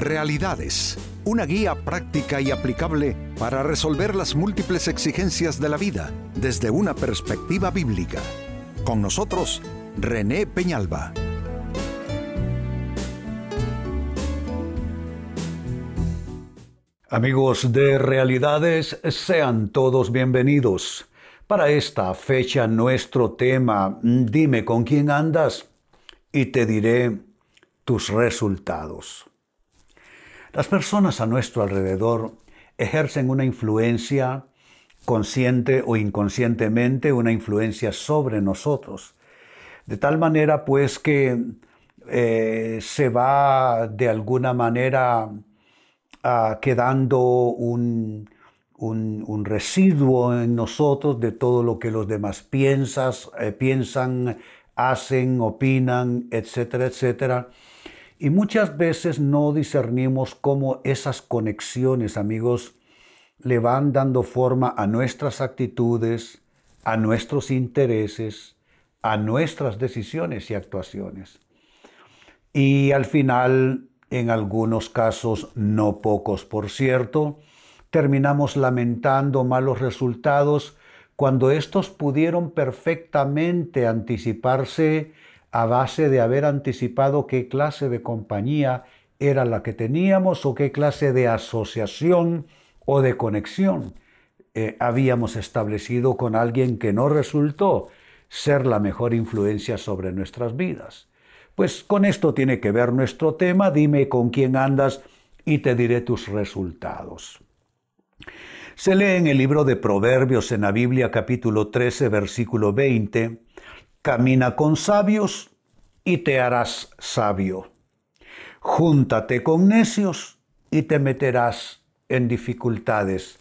Realidades, una guía práctica y aplicable para resolver las múltiples exigencias de la vida desde una perspectiva bíblica. Con nosotros, René Peñalba. Amigos de Realidades, sean todos bienvenidos. Para esta fecha nuestro tema, dime con quién andas y te diré tus resultados. Las personas a nuestro alrededor ejercen una influencia consciente o inconscientemente, una influencia sobre nosotros. De tal manera pues que eh, se va de alguna manera ah, quedando un, un, residuo en nosotros de todo lo que los demás piensas, eh, piensan, hacen, opinan, etcétera, etcétera. Y muchas veces no discernimos cómo esas conexiones, amigos, le van dando forma a nuestras actitudes, a nuestros intereses, a nuestras decisiones y actuaciones. Y al final, en algunos casos, no pocos por cierto, terminamos lamentando malos resultados cuando estos pudieron perfectamente anticiparse a base de haber anticipado qué clase de compañía era la que teníamos o qué clase de asociación o de conexión eh, habíamos establecido con alguien que no resultó ser la mejor influencia sobre nuestras vidas. Pues con esto tiene que ver nuestro tema, dime con quién andas y te diré tus resultados. Se lee en el libro de Proverbios en la Biblia capítulo 13 versículo 20, Camina con sabios y te harás sabio. Júntate con necios y te meterás en dificultades.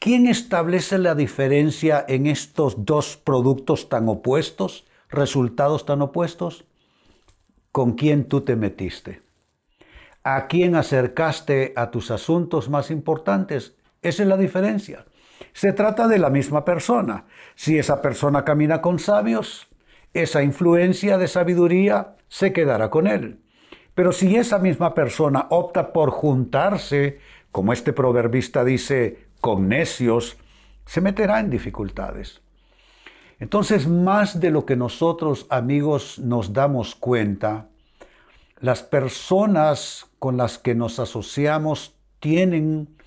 ¿Quién establece la diferencia en estos dos productos tan opuestos, resultados tan opuestos? ¿Con quién tú te metiste? ¿A quién acercaste a tus asuntos más importantes? Esa es la diferencia. Se trata de la misma persona. Si esa persona camina con sabios, esa influencia de sabiduría se quedará con él. Pero si esa misma persona opta por juntarse, como este proverbista dice, con necios, se meterá en dificultades. Entonces, más de lo que nosotros, amigos, nos damos cuenta, las personas con las que nos asociamos tienen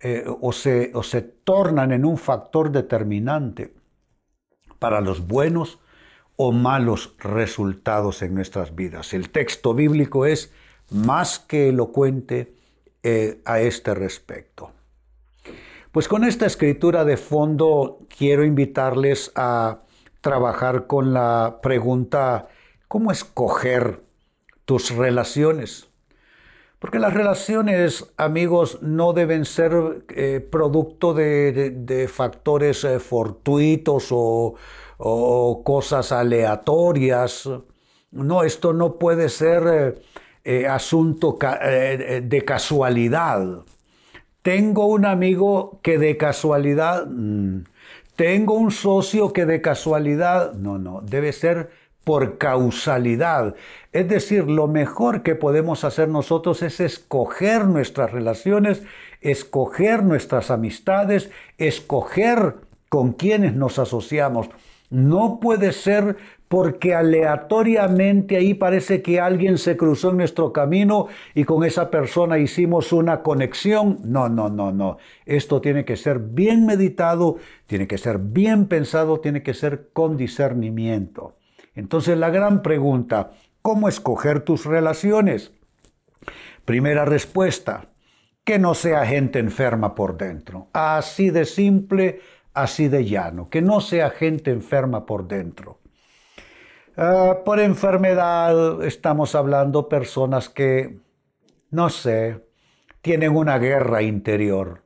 eh, o, se, o se tornan en un factor determinante para los buenos o malos resultados en nuestras vidas. El texto bíblico es más que elocuente eh, a este respecto. Pues con esta escritura de fondo quiero invitarles a trabajar con la pregunta, ¿cómo escoger tus relaciones? Porque las relaciones, amigos, no deben ser eh, producto de, factores eh, fortuitos o, cosas aleatorias. No, esto no puede ser eh, asunto de casualidad. Tengo un amigo que de casualidad, mm, tengo un socio que de casualidad, no, no, debe ser por causalidad. Es decir, lo mejor que podemos hacer nosotros es escoger nuestras relaciones, escoger nuestras amistades, escoger con quienes nos asociamos. No puede ser porque aleatoriamente ahí parece que alguien se cruzó en nuestro camino y con esa persona hicimos una conexión. No, no, no, no. Esto tiene que ser bien meditado, tiene que ser bien pensado, tiene que ser con discernimiento. Entonces la gran pregunta, ¿cómo escoger tus relaciones? Primera respuesta, que no sea gente enferma por dentro. Así de simple, así de llano, que no sea gente enferma por dentro. Ah, por enfermedad estamos hablando personas que, no sé, tienen una guerra interior,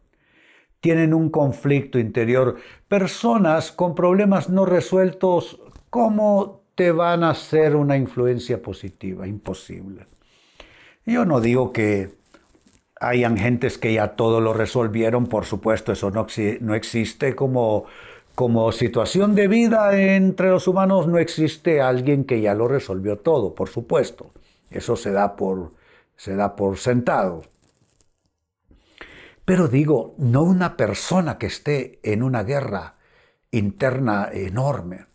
tienen un conflicto interior, personas con problemas no resueltos como te van a hacer una influencia positiva, imposible. Yo no digo que hayan gentes que ya todo lo resolvieron, por supuesto, eso no, no existe como, como situación de vida entre los humanos, no existe alguien que ya lo resolvió todo, por supuesto. Eso se da por, se da por sentado. Pero digo, no una persona que esté en una guerra interna enorme.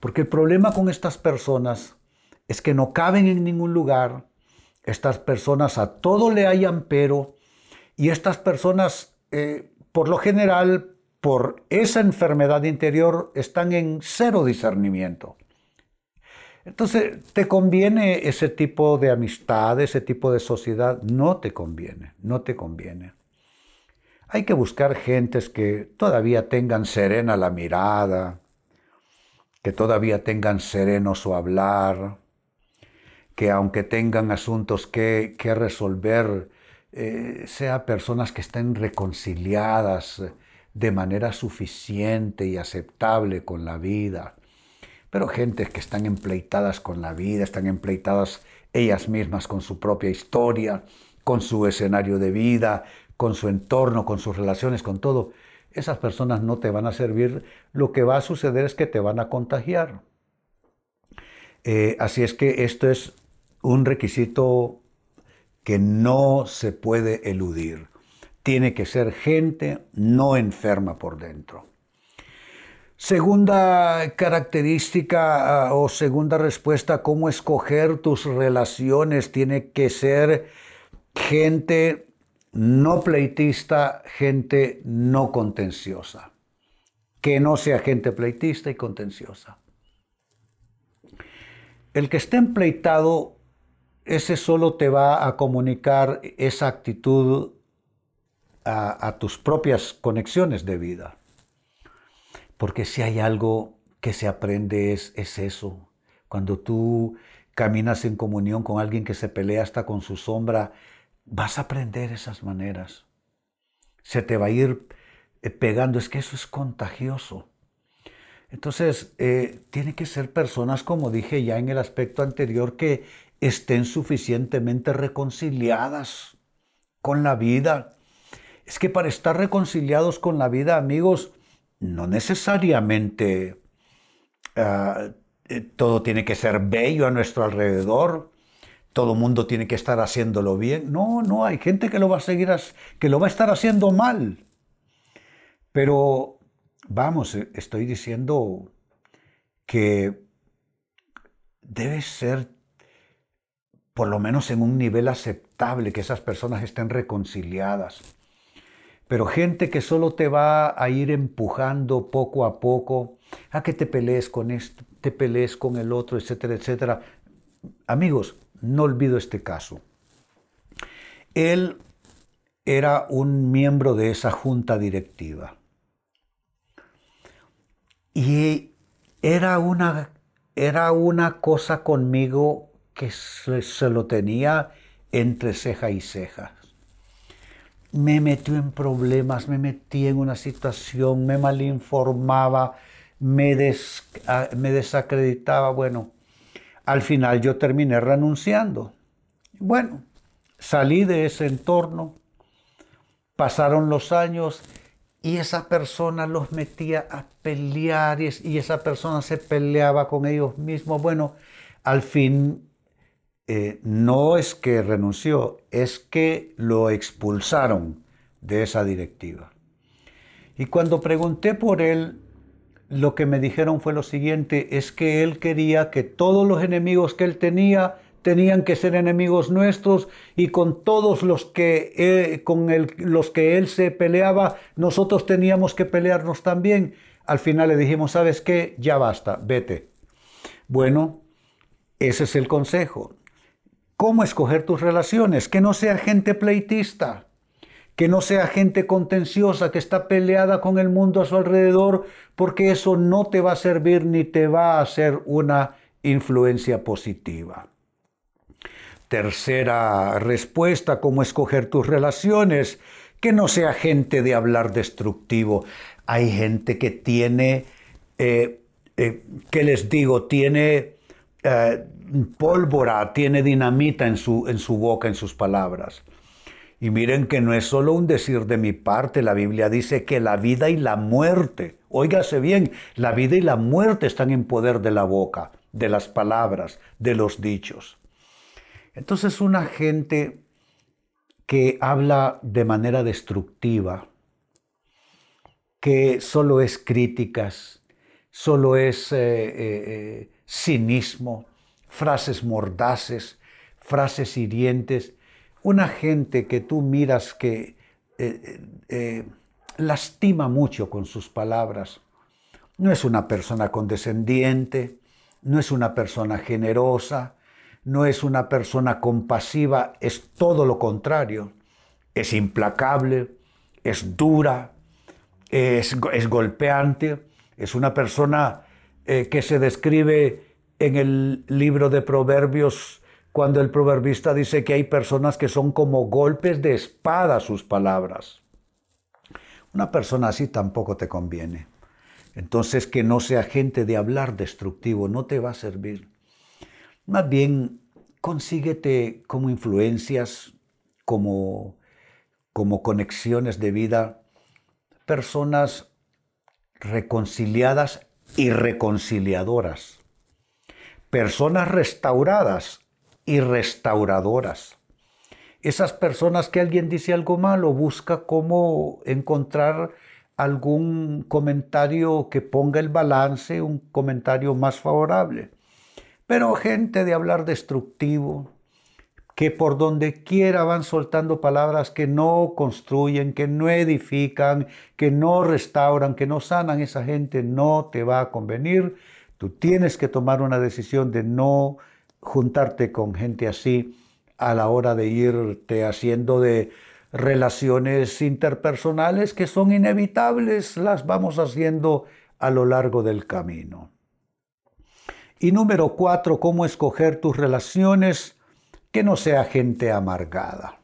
Porque el problema con estas personas es que no caben en ningún lugar. Estas personas a todo le hayan pero. Y estas personas, eh, por lo general, por esa enfermedad interior, están en cero discernimiento. Entonces, ¿te conviene ese tipo de amistad, ese tipo de sociedad? No te conviene, no te conviene. Hay que buscar gentes que todavía tengan serena la mirada, que todavía tengan sereno su hablar, que aunque tengan asuntos que, resolver, eh, sea personas que estén reconciliadas de manera suficiente y aceptable con la vida pero gentes que están empleitadas con la vida, están empleitadas ellas mismas con su propia historia, con su escenario de vida, con su entorno, con sus relaciones, con todo. Esas personas no te van a servir. Lo que va a suceder es que te van a contagiar. Eh, así es que esto es un requisito que no se puede eludir. Tiene que ser gente no enferma por dentro. Segunda característica ah, o segunda respuesta, cómo escoger tus relaciones. Tiene que ser gente no pleitista, gente no contenciosa. Que no sea gente pleitista y contenciosa. El que esté empleitado, ese solo te va a comunicar esa actitud a tus propias conexiones de vida. Porque si hay algo que se aprende es, es eso. Cuando tú caminas en comunión con alguien que se pelea hasta con su sombra, vas a aprender esas maneras. Se te va a ir eh, pegando, es que eso es contagioso. Entonces, eh, tiene que ser personas, como dije ya en el aspecto anterior, que estén suficientemente reconciliadas con la vida. Es que para estar reconciliados con la vida, amigos, no necesariamente ah, eh, todo tiene que ser bello a nuestro alrededor, todo mundo tiene que estar haciéndolo bien. No, no, hay gente que lo va a seguir, que lo va a estar haciendo mal. Pero, vamos, eh, estoy diciendo que debe ser por lo menos en un nivel aceptable, que esas personas estén reconciliadas. Pero gente que solo te va a ir empujando poco a poco a que te pelees con esto, te pelees con el otro, etcétera, etcétera. Amigos, no olvido este caso. Él era un miembro de esa junta directiva. Y era una, era una cosa conmigo que se, lo tenía entre ceja y ceja me metió en problemas, me metí en una situación, me malinformaba, me, me desacreditaba. Bueno, al final yo terminé renunciando. Bueno, salí de ese entorno, pasaron los años y esa persona los metía a pelear y, esa persona se peleaba con ellos mismos. Bueno, al fin eh, no es que renunció, es que lo expulsaron de esa directiva. Y cuando pregunté por él, lo que me dijeron fue lo siguiente, es que él quería que todos los enemigos que él tenía tenían que ser enemigos nuestros y con todos los que, eh, con los que él se peleaba, nosotros teníamos que pelearnos también. Al final le dijimos, ¿sabes qué? Ya basta, vete. Bueno, ese es el consejo. ¿Cómo escoger tus relaciones? Que no sea gente pleitista, que no sea gente contenciosa, que está peleada con el mundo a su alrededor, porque eso no te va a servir ni te va a hacer una influencia positiva. Tercera respuesta, ¿cómo escoger tus relaciones? Que no sea gente de hablar destructivo. Hay gente que tiene, eh, eh, ¿qué les digo? Tiene eh, pólvora, tiene dinamita en su, en su boca, en sus palabras. Y miren que no es solo un decir de mi parte, la Biblia dice que la vida y la muerte, óigase bien, la vida y la muerte están en poder de la boca, de las palabras, de los dichos. Entonces una gente que habla de manera destructiva, que solo es críticas, solo es eh, eh, eh, cinismo, frases mordaces, frases hirientes, una gente que tú miras que lastima mucho con sus palabras, no es una persona condescendiente, no es una persona generosa, no es una persona compasiva, es todo lo contrario. Es implacable, es dura, es, golpeante, es una persona eh, que se describe en el libro de Proverbios cuando el proverbista dice que hay personas que son como golpes de espada sus palabras. Una persona así tampoco te conviene. Entonces que no sea gente de hablar destructivo, no te va a servir. Más bien, consíguete como influencias, como, como conexiones de vida, personas reconciliadas y reconciliadoras, personas restauradas y restauradoras. Esas personas que alguien dice algo malo, busca cómo encontrar algún comentario que ponga el balance, un comentario más favorable. Pero gente de hablar destructivo, que por donde quiera van soltando palabras que no construyen, que no edifican, que no restauran, que no sanan, esa gente no te va a convenir. Tú tienes que tomar una decisión de no juntarte con gente así a la hora de irte haciendo de relaciones interpersonales que son inevitables, las vamos haciendo a lo largo del camino. Y número cuatro, cómo escoger tus relaciones que no sea gente amargada.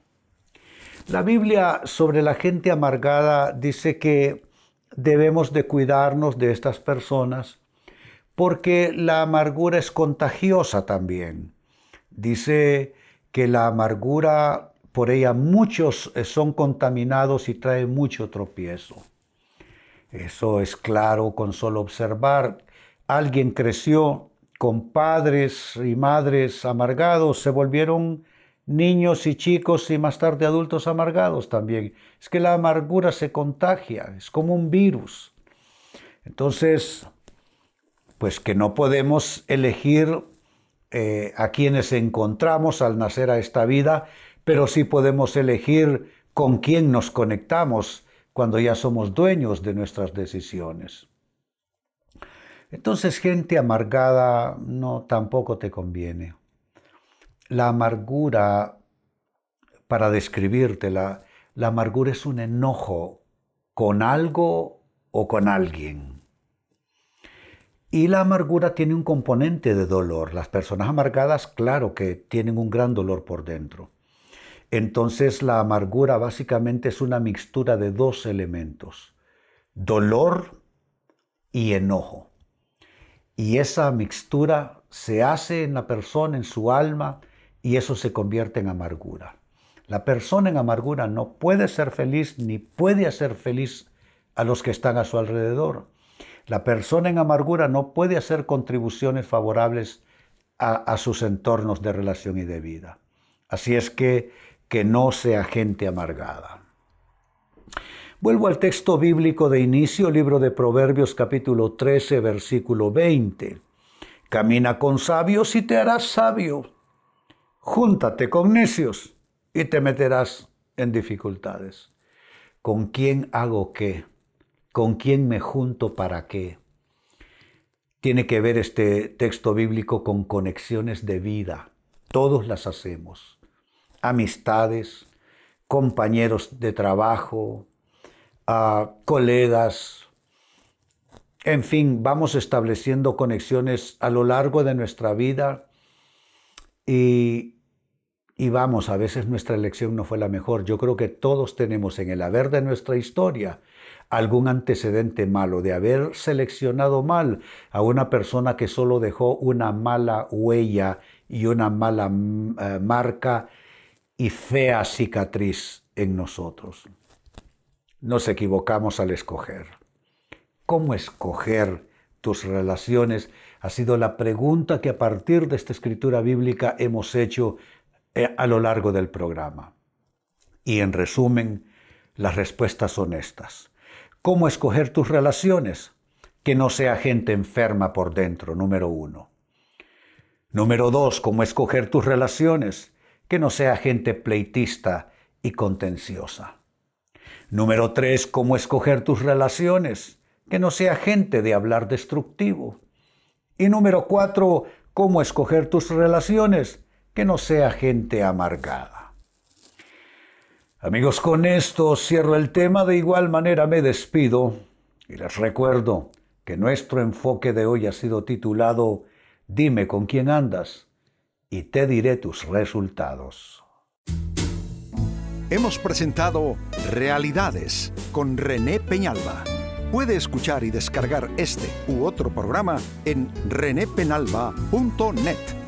La Biblia sobre la gente amargada dice que debemos de cuidarnos de estas personas porque la amargura es contagiosa también. Dice que la amargura, por ella muchos eh, son contaminados y trae mucho tropiezo. Eso es claro con solo observar. Alguien creció con padres y madres amargados, se volvieron niños y chicos y más tarde adultos amargados también. Es que la amargura se contagia, es como un virus. Entonces, pues que no podemos elegir eh, a quienes encontramos al nacer a esta vida, pero sí podemos elegir con quién nos conectamos cuando ya somos dueños de nuestras decisiones. Entonces gente amargada no tampoco te conviene. La amargura, para describírtela, la amargura es un enojo con algo o con alguien. Y la amargura tiene un componente de dolor. Las personas amargadas, claro que tienen un gran dolor por dentro. Entonces la amargura básicamente es una mixtura de dos elementos, dolor y enojo. Y esa mixtura se hace en la persona, en su alma, y eso se convierte en amargura. La persona en amargura no puede ser feliz ni puede hacer feliz a los que están a su alrededor. La persona en amargura no puede hacer contribuciones favorables a, sus entornos de relación y de vida. Así es que que no sea gente amargada. Vuelvo al texto bíblico de inicio, libro de Proverbios capítulo 13, versículo 20. Camina con sabios y te harás sabio. Júntate con necios y te meterás en dificultades. ¿Con quién hago qué? ¿Con quién me junto para qué? Tiene que ver este texto bíblico con conexiones de vida. Todos las hacemos. Amistades, compañeros de trabajo, a colegas. En fin, vamos estableciendo conexiones a lo largo de nuestra vida y, y vamos, a veces nuestra elección no fue la mejor. Yo creo que todos tenemos en el haber de nuestra historia algún antecedente malo, de haber seleccionado mal a una persona que solo dejó una mala huella y una mala mm, eh, marca y fea cicatriz en nosotros nos equivocamos al escoger. ¿Cómo escoger tus relaciones? Ha sido la pregunta que a partir de esta escritura bíblica hemos hecho a lo largo del programa. Y en resumen, las respuestas son estas. ¿Cómo escoger tus relaciones? Que no sea gente enferma por dentro, número uno. Número dos, ¿cómo escoger tus relaciones? Que no sea gente pleitista y contenciosa. Número tres, ¿cómo escoger tus relaciones? Que no sea gente de hablar destructivo. Y número cuatro, ¿cómo escoger tus relaciones? Que no sea gente amargada. Amigos, con esto cierro el tema, de igual manera me despido y les recuerdo que nuestro enfoque de hoy ha sido titulado Dime con quién andas y te diré tus resultados. Hemos presentado Realidades con René Peñalba. Puede escuchar y descargar este u otro programa en renépenalba.net.